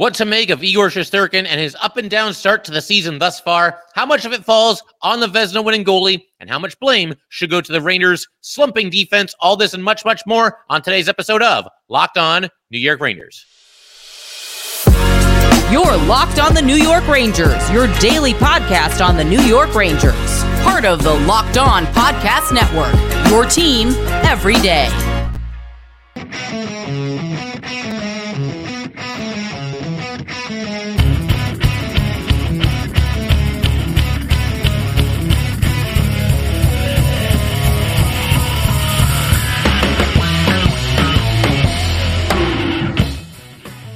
What to make of Igor Shesterkin and his up and down start to the season thus far? How much of it falls on the Vezina winning goalie? And how much blame should go to the Rangers' slumping defense? All this and much, much more on today's episode of Locked On New York Rangers. You're Locked On the New York Rangers, your daily podcast on the New York Rangers. Part of the Locked On Podcast Network, your team every day.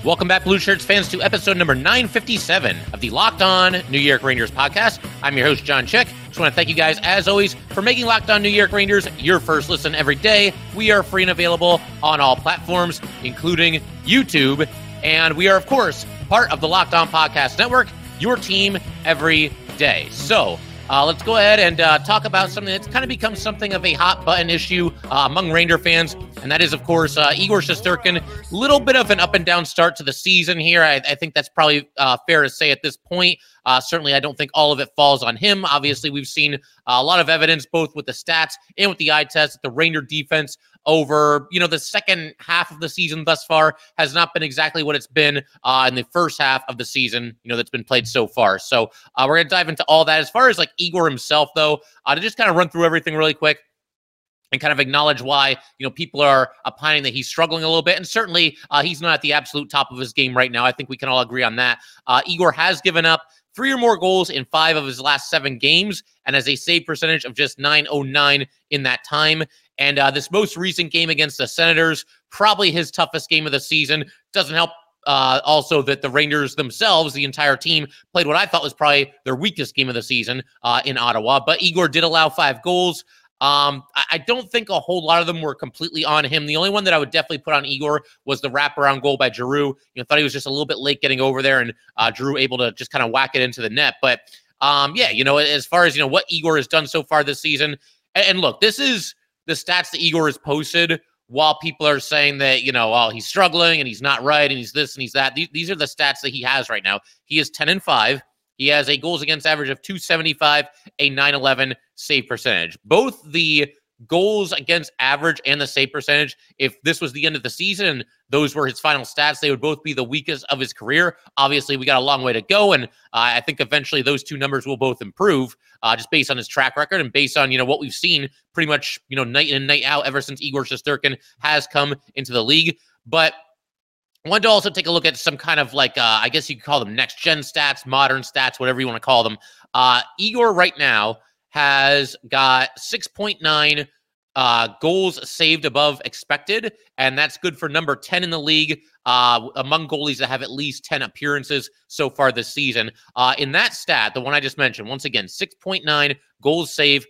Welcome back, Blue Shirts fans, to episode number 957 of the Locked On New York Rangers podcast. I'm your host, John Chick. Just want to thank you guys, as always, for making Locked On New York Rangers your first listen every day. We are free and available on all platforms, including YouTube. And we are, of course, part of the Locked On Podcast Network, your team every day. So, uh, let's go ahead and uh, talk about something that's kind of become something of a hot button issue uh, among Ranger fans, and that is, of course, uh, Igor Shesterkin. Little bit of an up and down start to the season here. I, I think that's probably uh, fair to say at this point. Uh, certainly, I don't think all of it falls on him. Obviously, we've seen a lot of evidence, both with the stats and with the eye test, that the Ranger defense over you know the second half of the season thus far has not been exactly what it's been uh, in the first half of the season you know that's been played so far so uh, we're gonna dive into all that as far as like igor himself though uh, to just kind of run through everything really quick and kind of acknowledge why you know people are opining that he's struggling a little bit, and certainly uh, he's not at the absolute top of his game right now. I think we can all agree on that. Uh, Igor has given up three or more goals in five of his last seven games, and has a save percentage of just 909 in that time. And uh, this most recent game against the Senators, probably his toughest game of the season. Doesn't help uh, also that the Rangers themselves, the entire team, played what I thought was probably their weakest game of the season uh, in Ottawa. But Igor did allow five goals. Um, I, I, don't think a whole lot of them were completely on him. The only one that I would definitely put on Igor was the wraparound goal by Giroux. You know, thought he was just a little bit late getting over there, and uh, Giroux able to just kind of whack it into the net. But um, yeah, you know, as far as you know, what Igor has done so far this season, and, and look, this is the stats that Igor has posted while people are saying that, you know, well, he's struggling and he's not right and he's this and he's that. These, these are the stats that he has right now. He is 10 and 5. He has a goals against average of 275, a 911 save percentage. Both the goals against average and the save percentage. If this was the end of the season, those were his final stats. They would both be the weakest of his career. Obviously, we got a long way to go, and uh, I think eventually those two numbers will both improve, uh, just based on his track record and based on you know what we've seen pretty much you know night in and night out ever since Igor Shesterkin has come into the league. But Wanted to also take a look at some kind of like uh, I guess you could call them next gen stats, modern stats, whatever you want to call them. Uh, Igor right now has got 6.9 uh, goals saved above expected, and that's good for number 10 in the league uh, among goalies that have at least 10 appearances so far this season. Uh, in that stat, the one I just mentioned, once again, 6.9 goals saved.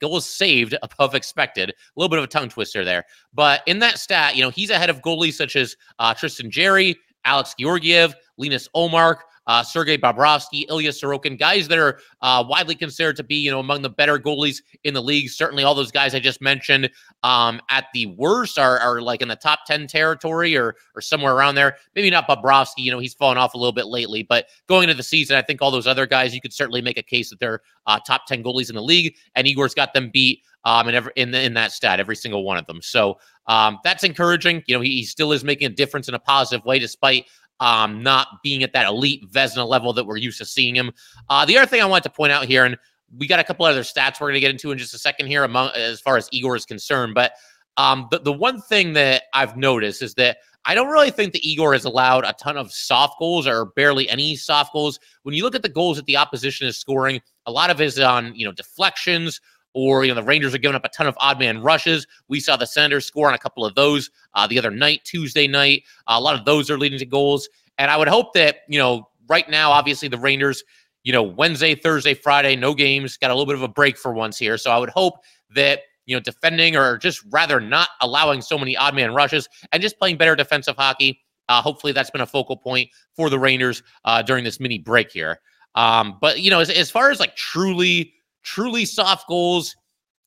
Goals saved above expected. A little bit of a tongue twister there. But in that stat, you know, he's ahead of goalies such as uh, Tristan Jarry, Alex Georgiev, Linus Ullmark, uh, Sergei Bobrovsky, Ilya Sorokin, guys that are uh, widely considered to be, you know, among the better goalies in the league. Certainly, all those guys I just mentioned um, at the worst are, are like in the top 10 territory or, or somewhere around there. Maybe not Bobrovsky, you know, he's fallen off a little bit lately, but going into the season, I think all those other guys, you could certainly make a case that they're uh, top 10 goalies in the league, and Igor's got them beat um, in, every, in, the, in that stat, every single one of them. So um, that's encouraging. You know, he, he still is making a difference in a positive way, despite um, not being at that elite Vezina level that we're used to seeing him. Uh, the other thing I wanted to point out here, and we got a couple other stats we're going to get into in just a second here, among as far as Igor is concerned. But um, the the one thing that I've noticed is that I don't really think that Igor has allowed a ton of soft goals or barely any soft goals. When you look at the goals that the opposition is scoring, a lot of it is on you know deflections or you know the Rangers are giving up a ton of odd man rushes. We saw the Senators score on a couple of those uh, the other night, Tuesday night. Uh, a lot of those are leading to goals, and I would hope that you know right now, obviously the Rangers, you know Wednesday, Thursday, Friday, no games, got a little bit of a break for once here. So I would hope that you know defending or just rather not allowing so many odd man rushes and just playing better defensive hockey. Uh, hopefully that's been a focal point for the Rangers uh, during this mini break here. Um, but you know, as, as far as like truly truly soft goals.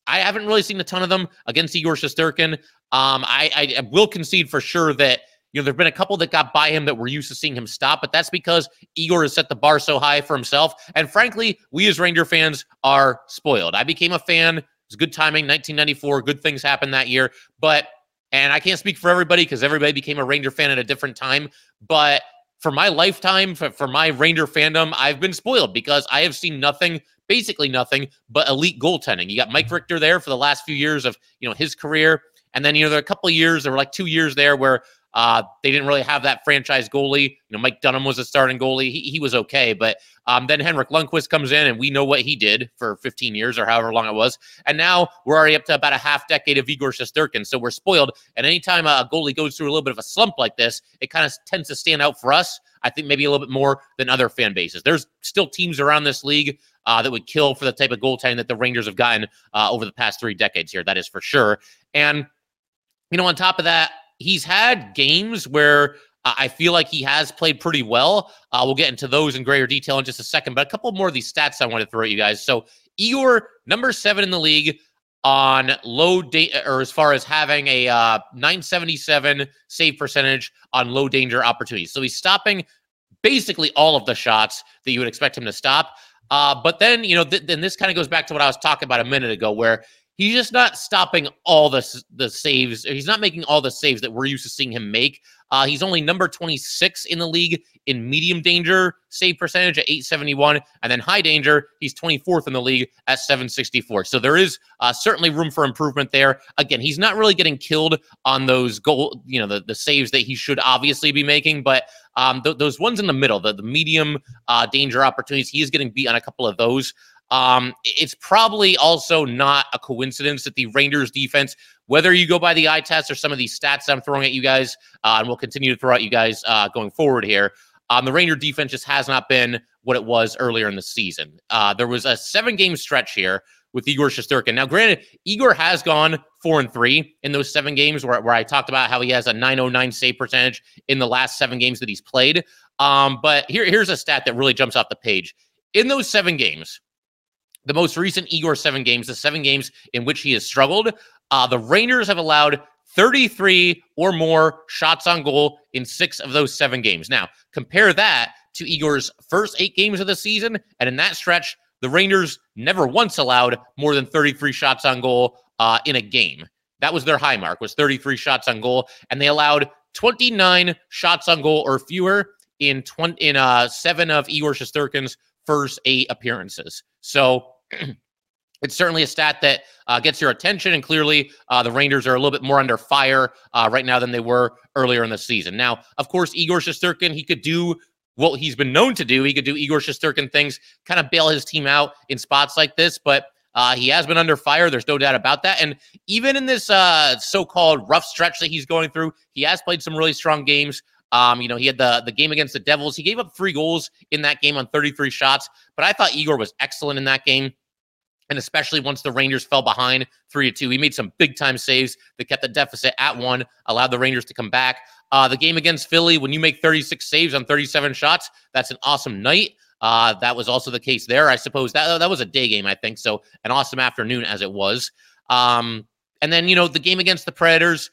I haven't really seen a ton of them against Igor Shesterkin. Um, I, I will concede for sure that you know, there've been a couple that got by him that we're used to seeing him stop, but that's because Igor has set the bar so high for himself. And frankly, we as Ranger fans are spoiled. I became a fan. It was good timing, 1994. Good things happened that year. But, and I can't speak for everybody because everybody became a Ranger fan at a different time. But for my lifetime, for, for my Ranger fandom, I've been spoiled because I have seen nothing basically nothing but elite goaltending. You got Mike Richter there for the last few years of you know his career, and then you know there are a couple of years there were like two years there where uh, they didn't really have that franchise goalie. You know, Mike Dunham was a starting goalie. He, he was okay, but um, then Henrik Lundqvist comes in, and we know what he did for 15 years or however long it was. And now we're already up to about a half decade of Igor Shesterkin. So we're spoiled. And anytime a goalie goes through a little bit of a slump like this, it kind of tends to stand out for us. I think maybe a little bit more than other fan bases. There's still teams around this league uh, that would kill for the type of goaltending that the Rangers have gotten uh, over the past three decades here. That is for sure. And, you know, on top of that, he's had games where uh, I feel like he has played pretty well. Uh, we'll get into those in greater detail in just a second, but a couple more of these stats I want to throw at you guys. So, Igor, number seven in the league on low data, or as far as having a uh, 977 save percentage on low danger opportunities. So, he's stopping basically all of the shots that you would expect him to stop. Uh, but then, you know, th- then this kind of goes back to what I was talking about a minute ago, where he's just not stopping all the the saves. He's not making all the saves that we're used to seeing him make. Uh, he's only number 26 in the league in medium danger save percentage at 871, and then high danger, he's 24th in the league at 764. So there is uh, certainly room for improvement there. Again, he's not really getting killed on those goal, you know, the, the saves that he should obviously be making, but um, th- those ones in the middle, the, the medium uh, danger opportunities, he is getting beat on a couple of those. Um, it's probably also not a coincidence that the Rangers defense, whether you go by the eye test or some of these stats I'm throwing at you guys, uh, and we'll continue to throw at you guys uh, going forward here, um, the Ranger defense just has not been what it was earlier in the season. Uh, there was a seven game stretch here with Igor Shesterkin. Now, granted, Igor has gone four and three in those seven games where, where I talked about how he has a 909 save percentage in the last seven games that he's played. Um, but here, here's a stat that really jumps off the page. In those seven games, the most recent Igor seven games, the seven games in which he has struggled, uh, the Rangers have allowed 33 or more shots on goal in six of those seven games. Now, compare that to Igor's first eight games of the season. And in that stretch, the Rangers never once allowed more than 33 shots on goal uh, in a game. That was their high mark, was 33 shots on goal. And they allowed 29 shots on goal or fewer in 20, in uh, seven of Igor Shesterkin's first eight appearances. So it's certainly a stat that uh, gets your attention, and clearly uh, the Rangers are a little bit more under fire uh, right now than they were earlier in the season. Now, of course, Igor Shesterkin, he could do what he's been known to do. He could do Igor Shesterkin things, kind of bail his team out in spots like this, but uh, he has been under fire. There's no doubt about that. And even in this uh, so-called rough stretch that he's going through, he has played some really strong games. Um, you know, he had the the game against the Devils. He gave up three goals in that game on 33 shots, but I thought Igor was excellent in that game and especially once the Rangers fell behind three to two. He made some big time saves that kept the deficit at one, allowed the Rangers to come back. Uh, the game against Philly, when you make 36 saves on 37 shots, that's an awesome night. Uh, that was also the case there. I suppose that that was a day game, I think. So an awesome afternoon as it was. Um, and then you know the game against the Predators,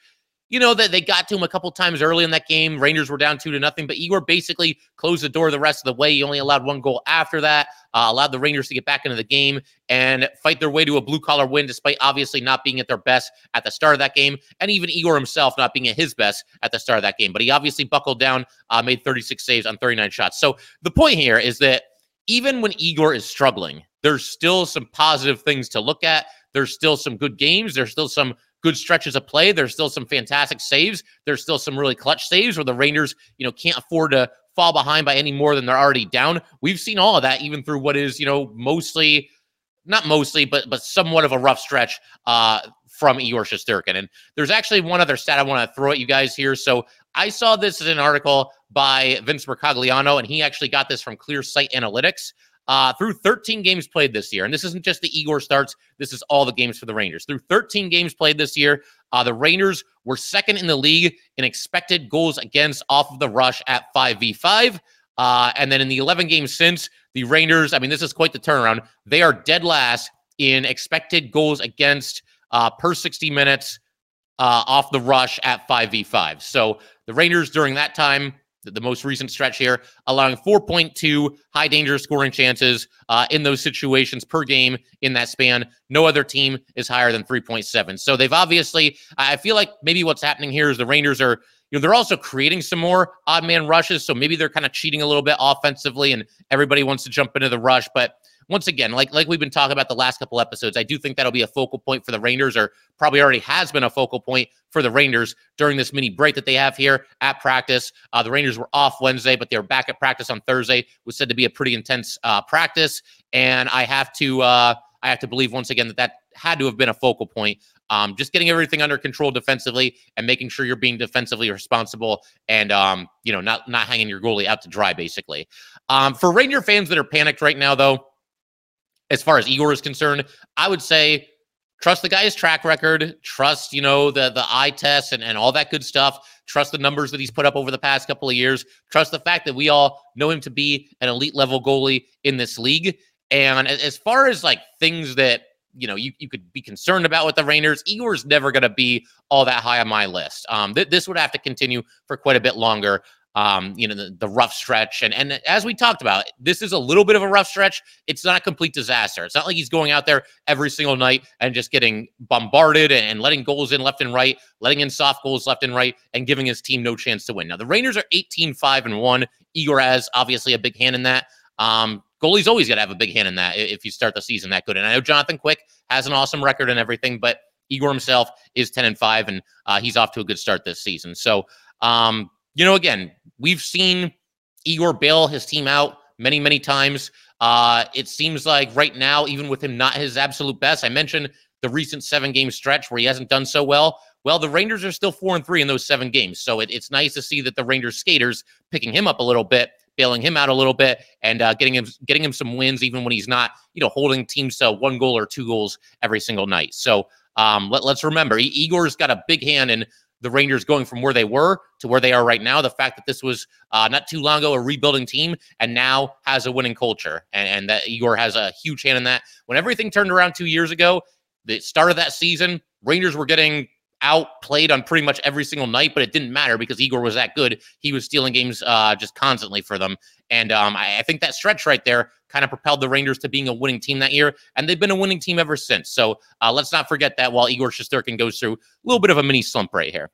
you know that they got to him a couple times early in that game. Rangers were down two to nothing, but Igor basically closed the door the rest of the way. He only allowed one goal after that, uh, allowed the Rangers to get back into the game and fight their way to a blue collar win, despite obviously not being at their best at the start of that game, and even Igor himself not being at his best at the start of that game. But he obviously buckled down, uh, made 36 saves on 39 shots. So the point here is that even when Igor is struggling, there's still some positive things to look at. There's still some good games. There's still some good stretches of play. There's still some fantastic saves. There's still some really clutch saves where the Rangers, you know, can't afford to fall behind by any more than they're already down. We've seen all of that even through what is, you know, mostly not mostly, but but somewhat of a rough stretch uh, from Igor Shesterkin. And there's actually one other stat I want to throw at you guys here. So I saw this as an article by Vince Mercogliano, and he actually got this from Clear Sight Analytics uh, through 13 games played this year. And this isn't just the Igor starts, this is all the games for the Rangers. Through 13 games played this year, uh, the Rangers were second in the league in expected goals against off of the rush at 5v5. Uh, and then in the 11 games since, the Rangers, I mean, this is quite the turnaround. They are dead last in expected goals against uh, per 60 minutes uh, off the rush at 5v5. So the Rangers during that time the most recent stretch here, allowing 4.2 high danger scoring chances uh, in those situations per game in that span. No other team is higher than 3.7. So they've obviously, I feel like maybe what's happening here is the Rangers are, you know, they're also creating some more odd man rushes. So maybe they're kind of cheating a little bit offensively and everybody wants to jump into the rush. But once again, like like we've been talking about the last couple episodes, I do think that'll be a focal point for the Rangers, or probably already has been a focal point for the Rangers during this mini break that they have here at practice. Uh, the Rangers were off Wednesday, but they're back at practice on Thursday. It was said to be a pretty intense uh, practice, and I have to uh, I have to believe once again that that had to have been a focal point. Um, just getting everything under control defensively and making sure you're being defensively responsible and um, you know not not hanging your goalie out to dry basically. Um, for Ranger fans that are panicked right now, though as far as Igor is concerned, I would say trust the guy's track record, trust, you know, the the eye test and, and all that good stuff. Trust the numbers that he's put up over the past couple of years. Trust the fact that we all know him to be an elite level goalie in this league. And as far as like things that you know you, you could be concerned about with the Rangers, Igor's never going to be all that high on my list. Um, th- this would have to continue for quite a bit longer um, you know, the, the rough stretch. And and as we talked about, this is a little bit of a rough stretch. It's not a complete disaster. It's not like he's going out there every single night and just getting bombarded and, letting goals in left and right, letting in soft goals left and right, and giving his team no chance to win. Now the Rangers are 18, 5, and 1. Igor has obviously a big hand in that. Um, goalie's always got to have a big hand in that if you start the season that good. And I know Jonathan Quick has an awesome record and everything, but Igor himself is 10 and 5, and uh, he's off to a good start this season. So, um, you know, again, we've seen Igor bail his team out many, many times. Uh, it seems like right now, even with him not his absolute best, I mentioned the recent seven game stretch where he hasn't done so well. Well, the Rangers are still four and three in those seven games. So it, it's nice to see that the Rangers skaters picking him up a little bit, bailing him out a little bit, and uh, getting him getting him some wins, even when he's not, you know, holding teams to one goal or two goals every single night. So um, let, us remember, Igor's got a big hand in the Rangers going from where they were to where they are right now. The fact that this was uh, not too long ago a rebuilding team and now has a winning culture, and, and that Igor has a huge hand in that. When everything turned around two years ago, the start of that season, Rangers were getting outplayed on pretty much every single night, but it didn't matter because Igor was that good. He was stealing games uh, just constantly for them. And um, I, I, think that stretch right there kind of propelled the Rangers to being a winning team that year. And they've been a winning team ever since. So uh, let's not forget that while Igor Shesterkin goes through a little bit of a mini slump right here.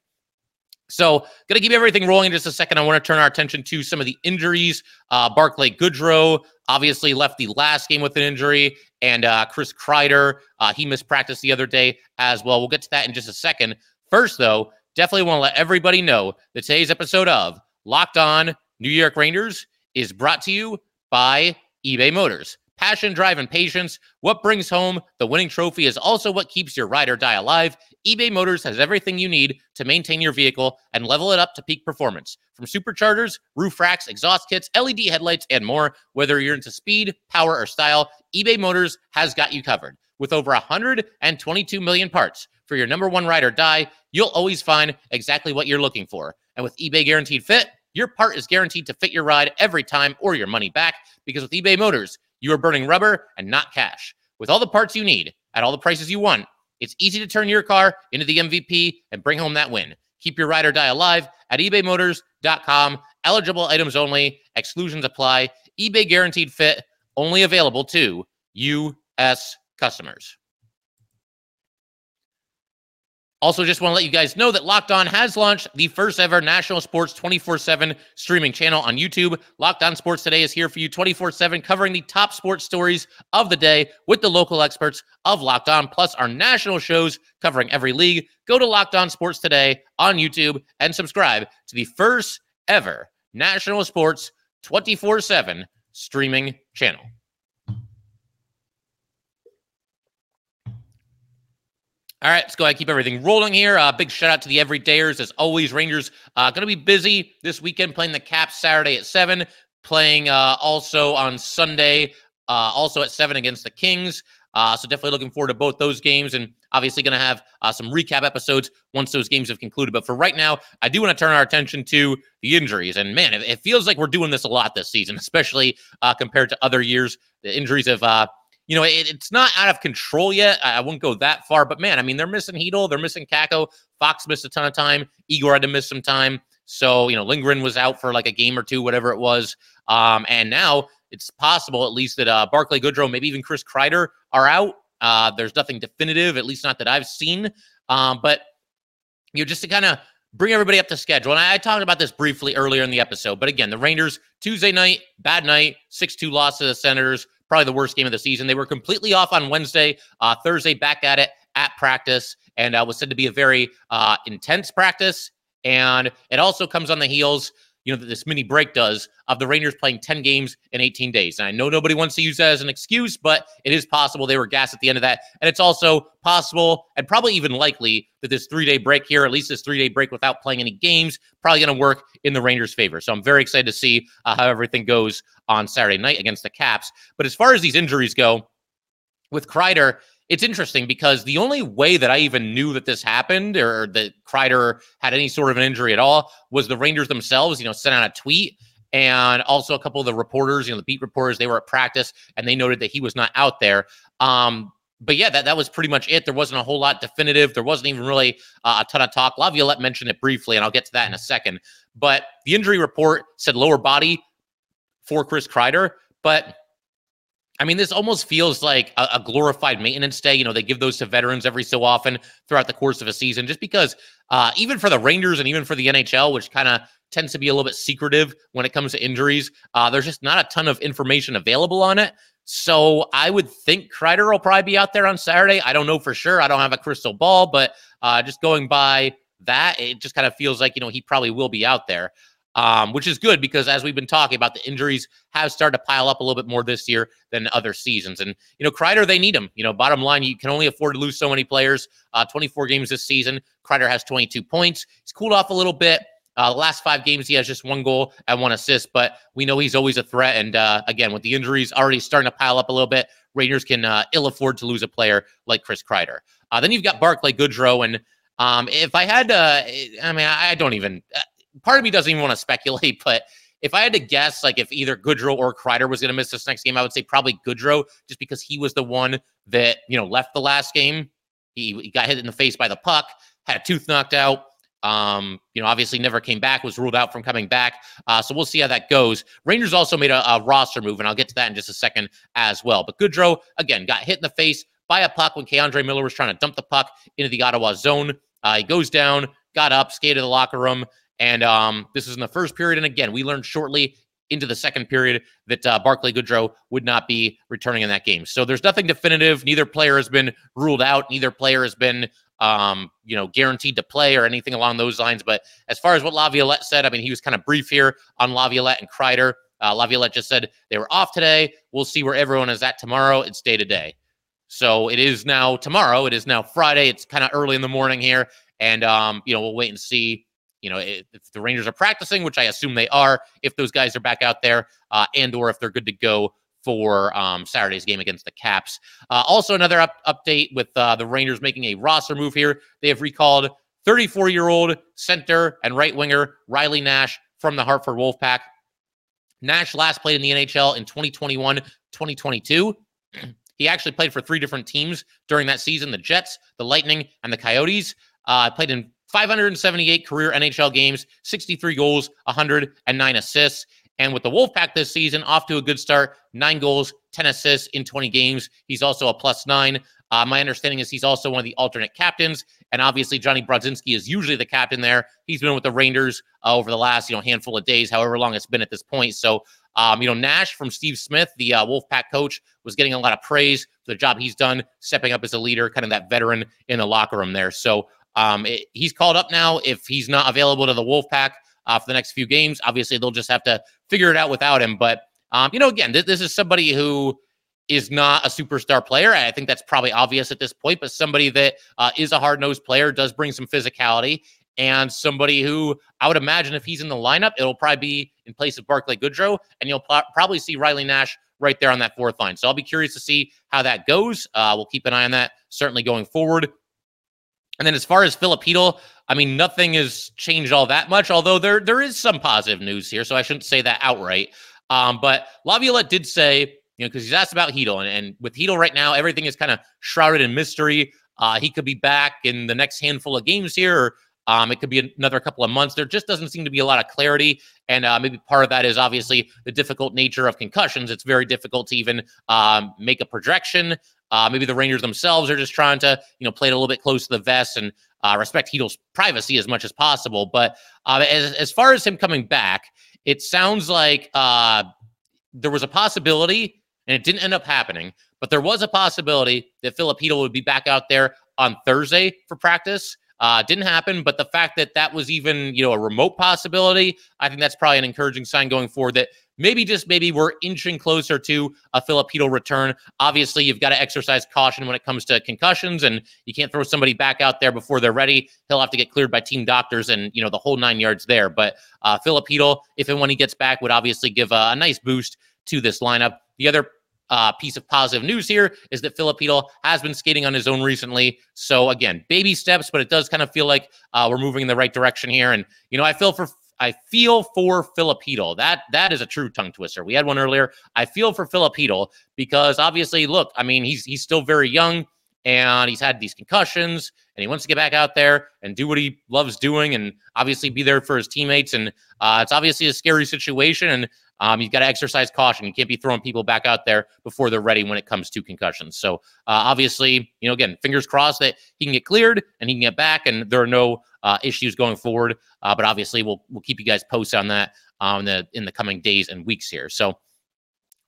So, going to keep everything rolling in just a second. I want to turn our attention to some of the injuries. Uh, Barclay Goodrow obviously left the last game with an injury, and uh, Chris Kreider, uh, he missed practice the other day as well. We'll get to that in just a second. First, though, definitely want to let everybody know that today's episode of Locked On New York Rangers is brought to you by eBay Motors. Passion, drive, and patience. What brings home the winning trophy is also what keeps your ride or die alive. eBay Motors has everything you need to maintain your vehicle and level it up to peak performance. From superchargers, roof racks, exhaust kits, LED headlights, and more, whether you're into speed, power, or style, eBay Motors has got you covered. With over 122 million parts for your number one ride or die, you'll always find exactly what you're looking for. And with eBay Guaranteed Fit, your part is guaranteed to fit your ride every time or your money back because with eBay Motors, you are burning rubber and not cash. With all the parts you need at all the prices you want, it's easy to turn your car into the MVP and bring home that win. Keep your ride or die alive at ebaymotors.com. Eligible items only, exclusions apply. eBay guaranteed fit only available to U.S. customers. Also, just want to let you guys know that Locked On has launched the first ever national sports 24 7 streaming channel on YouTube. Locked On Sports Today is here for you 24 7, covering the top sports stories of the day with the local experts of Locked On, plus our national shows covering every league. Go to Locked On Sports Today on YouTube and subscribe to the first ever national sports 24 7 streaming channel. All right, let's go ahead and keep everything rolling here. Uh, big shout out to the everydayers. As always, Rangers uh, going to be busy this weekend playing the Caps Saturday at 7, playing uh, also on Sunday, uh, also at 7 against the Kings. Uh, so definitely looking forward to both those games and obviously going to have uh, some recap episodes once those games have concluded. But for right now, I do want to turn our attention to the injuries. And man, it, it feels like we're doing this a lot this season, especially compared to other years. The injuries have you know, it, it's not out of control yet. I, I, wouldn't go that far, but man, I mean, they're missing Chytil, they're missing Kakko. Fox missed a ton of time. Igor had to miss some time. So, you know, Lindgren was out for like a game or two, whatever it was. Um, and now it's possible, at least, that uh, Barclay Goodrow, maybe even Chris Kreider are out. Uh, there's nothing definitive, at least not that I've seen. Um, but, you know, just to kind of bring everybody up to schedule. And I, I, talked about this briefly earlier in the episode. But again, the Rangers, Tuesday night, bad night, 6 2 loss to the Senators, probably the worst game of the season. They were completely off on Wednesday, uh, Thursday, back at it at practice, and uh, was said to be a very uh, intense practice. And it also comes on the heels you know, that this mini break does of the Rangers playing 10 games in 18 days. And I know nobody wants to use that as an excuse, but it is possible they were gassed at the end of that. And it's also possible and probably even likely that this three day break here, at least this three day break without playing any games, probably going to work in the Rangers' favor. So I'm very excited to see uh, how everything goes on Saturday night against the Caps. But as far as these injuries go, with Kreider, it's interesting because the only way that I even knew that this happened or that Kreider had any sort of an injury at all was the Rangers themselves, you know, sent out a tweet. And also a couple of the reporters, you know, the beat reporters, they were at practice and they noted that he was not out there. Um, but yeah, that, that was pretty much it. There wasn't a whole lot definitive. There wasn't even really uh, a ton of talk. Laviolette mentioned it briefly, and I'll get to that in a second. But the injury report said lower body for Chris Kreider. But I mean, this almost feels like a, a, glorified maintenance day. You know, they give those to veterans every so often throughout the course of a season, just because uh, even for the Rangers and even for the NHL, which kind of tends to be a little bit secretive when it comes to injuries, uh, there's just not a ton of information available on it. So I would think Kreider will probably be out there on Saturday. I don't know for sure. I don't have a crystal ball, but uh, just going by that, it just kind of feels like, you know, he probably will be out there um, which is good because as we've been talking about, the injuries have started to pile up a little bit more this year than other seasons. And, you know, Kreider, they need him. You know, bottom line, you can only afford to lose so many players. Uh, 24 games this season. Kreider has 22 points. He's cooled off a little bit. Uh, the last five games, he has just one goal and one assist, but we know he's always a threat. And uh, again, with the injuries already starting to pile up a little bit, Rangers can uh, ill afford to lose a player like Chris Kreider. Uh, then you've got Barclay Goodrow. And um, if I had I mean, I don't even, uh, part of me doesn't even want to speculate, but if I had to guess, like if either Goodrow or Kreider was going to miss this next game, I would say probably Goodrow, just because he was the one that you know left the last game. He, he got hit in the face by the puck, had a tooth knocked out. Um, you know, obviously never came back, was ruled out from coming back. Uh, so we'll see how that goes. Rangers also made a, a, roster move, and I'll get to that in just a second as well. But Goodrow, again, got hit in the face by a puck when K'Andre Miller was trying to dump the puck into the Ottawa zone. Uh, he goes down, got up, skated to the locker room, and um, this is in the first period. And again, we learned shortly into the second period that uh, Barclay Goodrow would not be returning in that game. So there's nothing definitive. Neither player has been ruled out. Neither player has been, um, you know, guaranteed to play or anything along those lines. But as far as what Laviolette said, I mean, he was kind of brief here on Laviolette and Kreider. Uh, Laviolette just said they were off today. We'll see where everyone is at tomorrow. It's day to day. So it is now tomorrow. It is now Friday. It's kind of early in the morning here. And, um, you know, we'll wait and see you know, if the Rangers are practicing, which I assume they are, if those guys are back out there, uh, and or if they're good to go for um, Saturday's game against the Caps. Uh, also, another up- update with uh, the Rangers making a roster move here. They have recalled 34 year old center and right winger Riley Nash from the Hartford Wolfpack. Nash last played in the NHL in 2021 2022. he actually played for three different teams during that season the Jets, the Lightning, and the Coyotes. Uh, played in 578 career NHL games, 63 goals, 109 assists. And with the Wolfpack this season, off to a good start, nine goals, 10 assists in 20 games. He's also a plus nine. Uh, my understanding is he's also one of the alternate captains, and obviously Johnny Brodzinski is usually the captain there. He's been with the Rangers uh, over the last you know handful of days, however long it's been at this point. So um, you know Nash from Steve Smith, the uh, Wolfpack coach, was getting a lot of praise for the job he's done, stepping up as a leader, kind of that veteran in the locker room there. So um, it, he's called up now. If he's not available to the Wolfpack uh, for the next few games, obviously they'll just have to figure it out without him. But um, you know, again, th- this is somebody who is not a superstar player. I think that's probably obvious at this point, but somebody that uh, is a hard nosed player does bring some physicality. And somebody who I would imagine if he's in the lineup, it'll probably be in place of Barclay Goodrow, and you'll pl- probably see Riley Nash right there on that fourth line. So I'll be curious to see how that goes. Uh, we'll keep an eye on that certainly going forward. And then as far as Filip Chytil, I mean, nothing has changed all that much, although there there is some positive news here, so I shouldn't say that outright. Um, but Laviolette did say, you know, because he's asked about Chytil, and, and with Chytil right now, everything is kind of shrouded in mystery. Uh, he could be back in the next handful of games here, or Um, it could be another couple of months. There just doesn't seem to be a lot of clarity. And uh, maybe part of that is obviously the difficult nature of concussions. It's very difficult to even um, make a projection. Uh, maybe the Rangers themselves are just trying to, you know, play it a little bit close to the vest and uh, respect Chytil's privacy as much as possible. But uh, as, as far as him coming back, it sounds like uh, there was a possibility, and it didn't end up happening, but there was a possibility that Filipino would be back out there on Thursday for practice. Uh, didn't happen, but the fact that that was even you know a remote possibility, I think that's probably an encouraging sign going forward that maybe just maybe we're inching closer to a Filipino return. Obviously, you've got to exercise caution when it comes to concussions, and you can't throw somebody back out there before they're ready. He'll have to get cleared by team doctors, and you know the whole nine yards there. But uh, Filipino, if and when he gets back, would obviously give a, a nice boost to this lineup. The other uh, piece of positive news here is that Filipino has been skating on his own recently. So again, baby steps, but it does kind of feel like uh, we're moving in the right direction here. And you know, I feel for I feel for Filipino. That that is a true tongue twister. We had one earlier. I feel for Filipino because obviously, look, I mean, he's he's still very young and he's had these concussions and he wants to get back out there and do what he loves doing and obviously be there for his teammates and uh, it's obviously a scary situation and um, you've got to exercise caution. You can't be throwing people back out there before they're ready when it comes to concussions. So uh, obviously, you know, again, fingers crossed that he can get cleared and he can get back, and there are no uh, issues going forward. Uh, but obviously, we'll we'll keep you guys posted on that um, in the in the coming days and weeks here. So.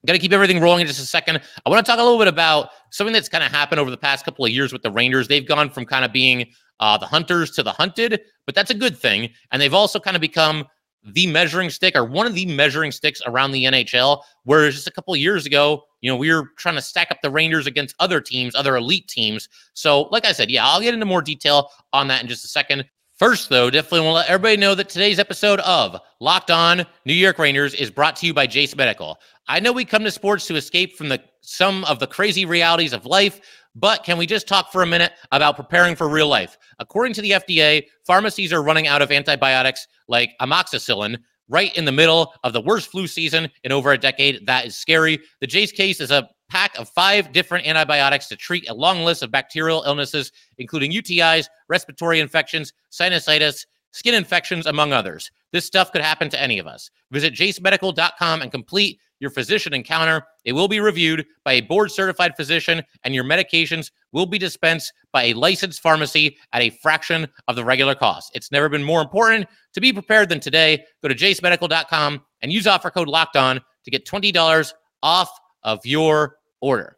Got to keep everything rolling in just a second. I want to talk a little bit about something that's kind of happened over the past couple of years with the Rangers. They've gone from kind of being uh, the hunters to the hunted, but that's a good thing. And they've also kind of become the measuring stick or one of the measuring sticks around the NHL. Whereas just a couple years ago, you know, we were trying to stack up the Rangers against other teams, other elite teams. So, like I said, yeah, I'll get into more detail on that in just a second. First, though, definitely want to let everybody know that today's episode of Locked On New York Rangers is brought to you by Jase Medical. I know we come to sports to escape from the some of the crazy realities of life, but can we just talk for a minute about preparing for real life? According to the FDA, pharmacies are running out of antibiotics like amoxicillin right in the middle of the worst flu season in over a decade. That is scary. The Jase case is a pack of five different antibiotics to treat a long list of bacterial illnesses, including UTIs, respiratory infections, sinusitis, skin infections, among others. This stuff could happen to any of us. Visit jasemedical.com and complete your physician encounter. It will be reviewed by a board certified physician, and your medications will be dispensed by a licensed pharmacy at a fraction of the regular cost. It's never been more important to be prepared than today. Go to jasemedical.com and use offer code locked on to get $20 off of your order.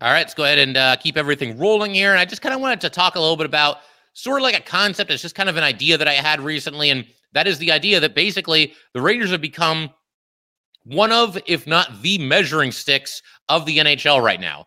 All right, let's go ahead and uh, keep everything rolling here. And I just kind of wanted to talk a little bit about sort of like a concept. It's just kind of an idea that I had recently. And that is the idea that basically the Rangers have become one of, if not the measuring sticks of the NHL right now.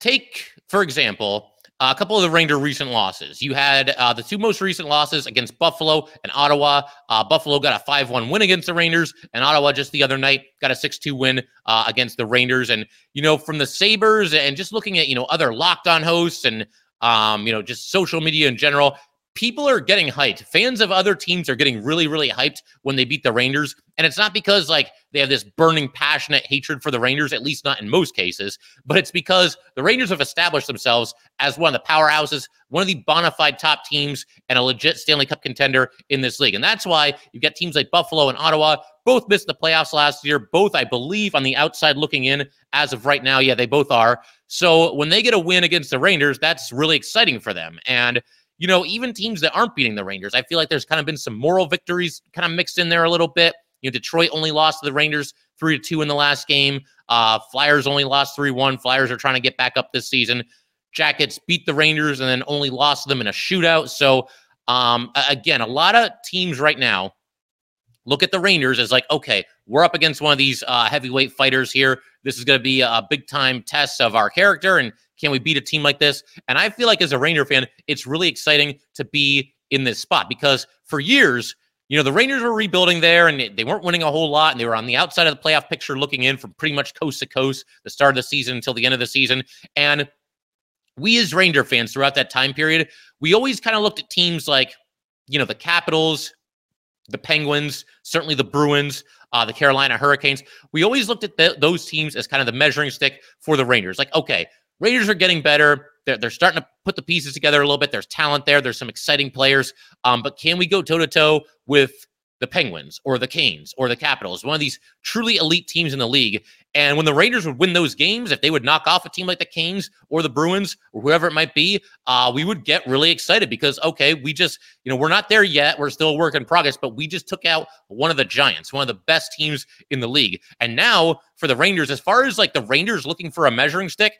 Take, for example, a couple of the Ranger recent losses. You had uh, the two most recent losses against Buffalo and Ottawa. Uh, Buffalo got a 5 1 win against the Rangers, and Ottawa just the other night got a 6 2 win uh, against the Rangers. And, you know, from the Sabres and just looking at, you know, other locked on hosts and, um, you know, just social media in general, people are getting hyped. Fans of other teams are getting really, really hyped when they beat the Rangers. And it's not because like they have this burning, passionate hatred for the Rangers, at least not in most cases, but it's because the Rangers have established themselves as one of the powerhouses, one of the bona fide top teams, and a legit Stanley Cup contender in this league. And that's why you've got teams like Buffalo and Ottawa. Both missed the playoffs last year. Both, I believe, on the outside looking in as of right now. Yeah, they both are. So when they get a win against the Rangers, that's really exciting for them. And you know, even teams that aren't beating the Rangers, I feel like there's kind of been some moral victories kind of mixed in there a little bit. You know, Detroit only lost to the Rangers three to two in the last game. Uh, Flyers only lost three one. Flyers are trying to get back up this season. Jackets beat the Rangers and then only lost them in a shootout. So um, again, a lot of teams right now look at the Rangers as like, okay, we're up against one of these uh, heavyweight fighters here. This is going to be a big time test of our character and can we beat a team like this? And I feel like as a Ranger fan, it's really exciting to be in this spot because for years, you know, the Rangers were rebuilding there and they weren't winning a whole lot and they were on the outside of the playoff picture looking in from pretty much coast to coast, the start of the season until the end of the season. And we as Ranger fans throughout that time period, we always kind of looked at teams like, you know, the Capitals, the Penguins, certainly the Bruins, uh, the Carolina Hurricanes. We always looked at the, those teams as kind of the measuring stick for the Rangers. Like, okay, Raiders are getting better. They're, they're starting to put the pieces together a little bit. There's talent there. There's some exciting players. Um, but can we go toe to toe with the Penguins or the Canes or the Capitals, one of these truly elite teams in the league. And when the Raiders would win those games, if they would knock off a team like the Canes or the Bruins or whoever it might be, uh, we would get really excited because, okay, we just, you know, we're not there yet. We're still a work in progress, but we just took out one of the Giants, one of the best teams in the league. And now for the Rangers, as far as like the Rangers looking for a measuring stick,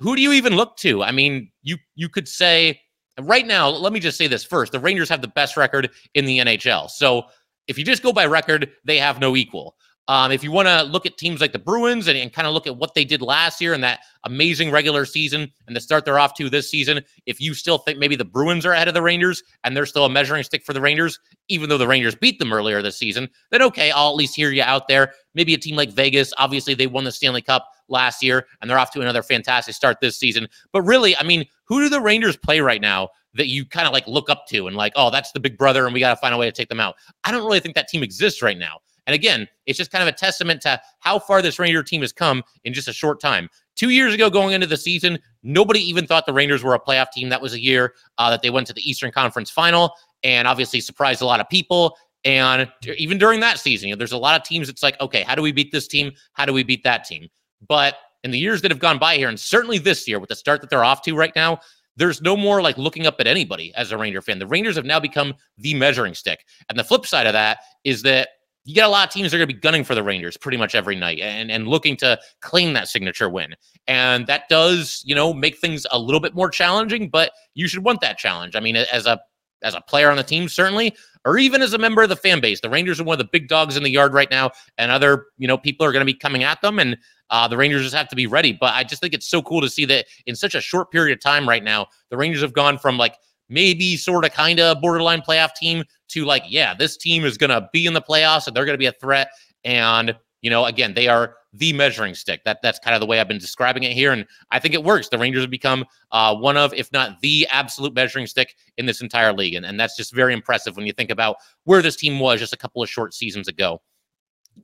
who do you even look to? I mean, you you could say right now, let me just say this first. The Rangers have the best record in the NHL. So if you just go by record, they have no equal. Um, if you want to look at teams like the Bruins and, and kind of look at what they did last year and that amazing regular season and the start they're off to this season, if you still think maybe the Bruins are ahead of the Rangers and they're still a measuring stick for the Rangers, even though the Rangers beat them earlier this season, then okay, I'll at least hear you out there. Maybe a team like Vegas, obviously they won the Stanley Cup last year and they're off to another fantastic start this season. But really, I mean, who do the Rangers play right now that you kind of like look up to and like, oh, that's the big brother and we got to find a way to take them out. I don't really think that team exists right now. And again, it's just kind of a testament to how far this Ranger team has come in just a short time. Two years ago, going into the season, nobody even thought the Rangers were a playoff team. That was a year uh, that they went to the Eastern Conference final and obviously surprised a lot of people. And even during that season, you know, there's a lot of teams. It's like, okay, how do we beat this team? How do we beat that team? But in the years that have gone by here, and certainly this year with the start that they're off to right now, there's no more like looking up at anybody as a Ranger fan. The Rangers have now become the measuring stick. And the flip side of that is that you get a lot of teams that are going to be gunning for the Rangers pretty much every night and, and looking to claim that signature win. And that does, you know, make things a little bit more challenging, but you should want that challenge. I mean, as a as a player on the team, certainly, or even as a member of the fan base. The Rangers are one of the big dogs in the yard right now, and other you know people are going to be coming at them, and uh, the Rangers just have to be ready. But I just think it's so cool to see that in such a short period of time right now, the Rangers have gone from like maybe sort of kind of borderline playoff team to like, yeah, this team is going to be in the playoffs and they're going to be a threat. And you know, again, they are the measuring stick. That that's kind of the way I've been describing it here, and I think it works. The Rangers have become uh, one of, if not the absolute measuring stick in this entire league, and, and that's just very impressive when you think about where this team was just a couple of short seasons ago.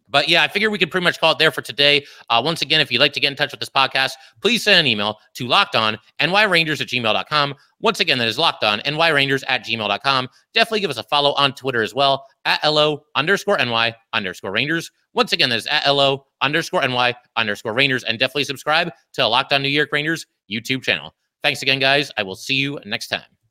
But yeah, I figure we could pretty much call it there for today. Uh, once again, if you'd like to get in touch with this podcast, please send an email to locked on nyrangers at gmail.com. Once again, that is locked on nyrangers at gmail.com. Definitely give us a follow on Twitter as well at LO underscore NY underscore Rangers. Once again, that is at LO underscore NY underscore Rangers. And definitely subscribe to Locked on New York Rangers YouTube channel. Thanks again, guys. I will see you next time.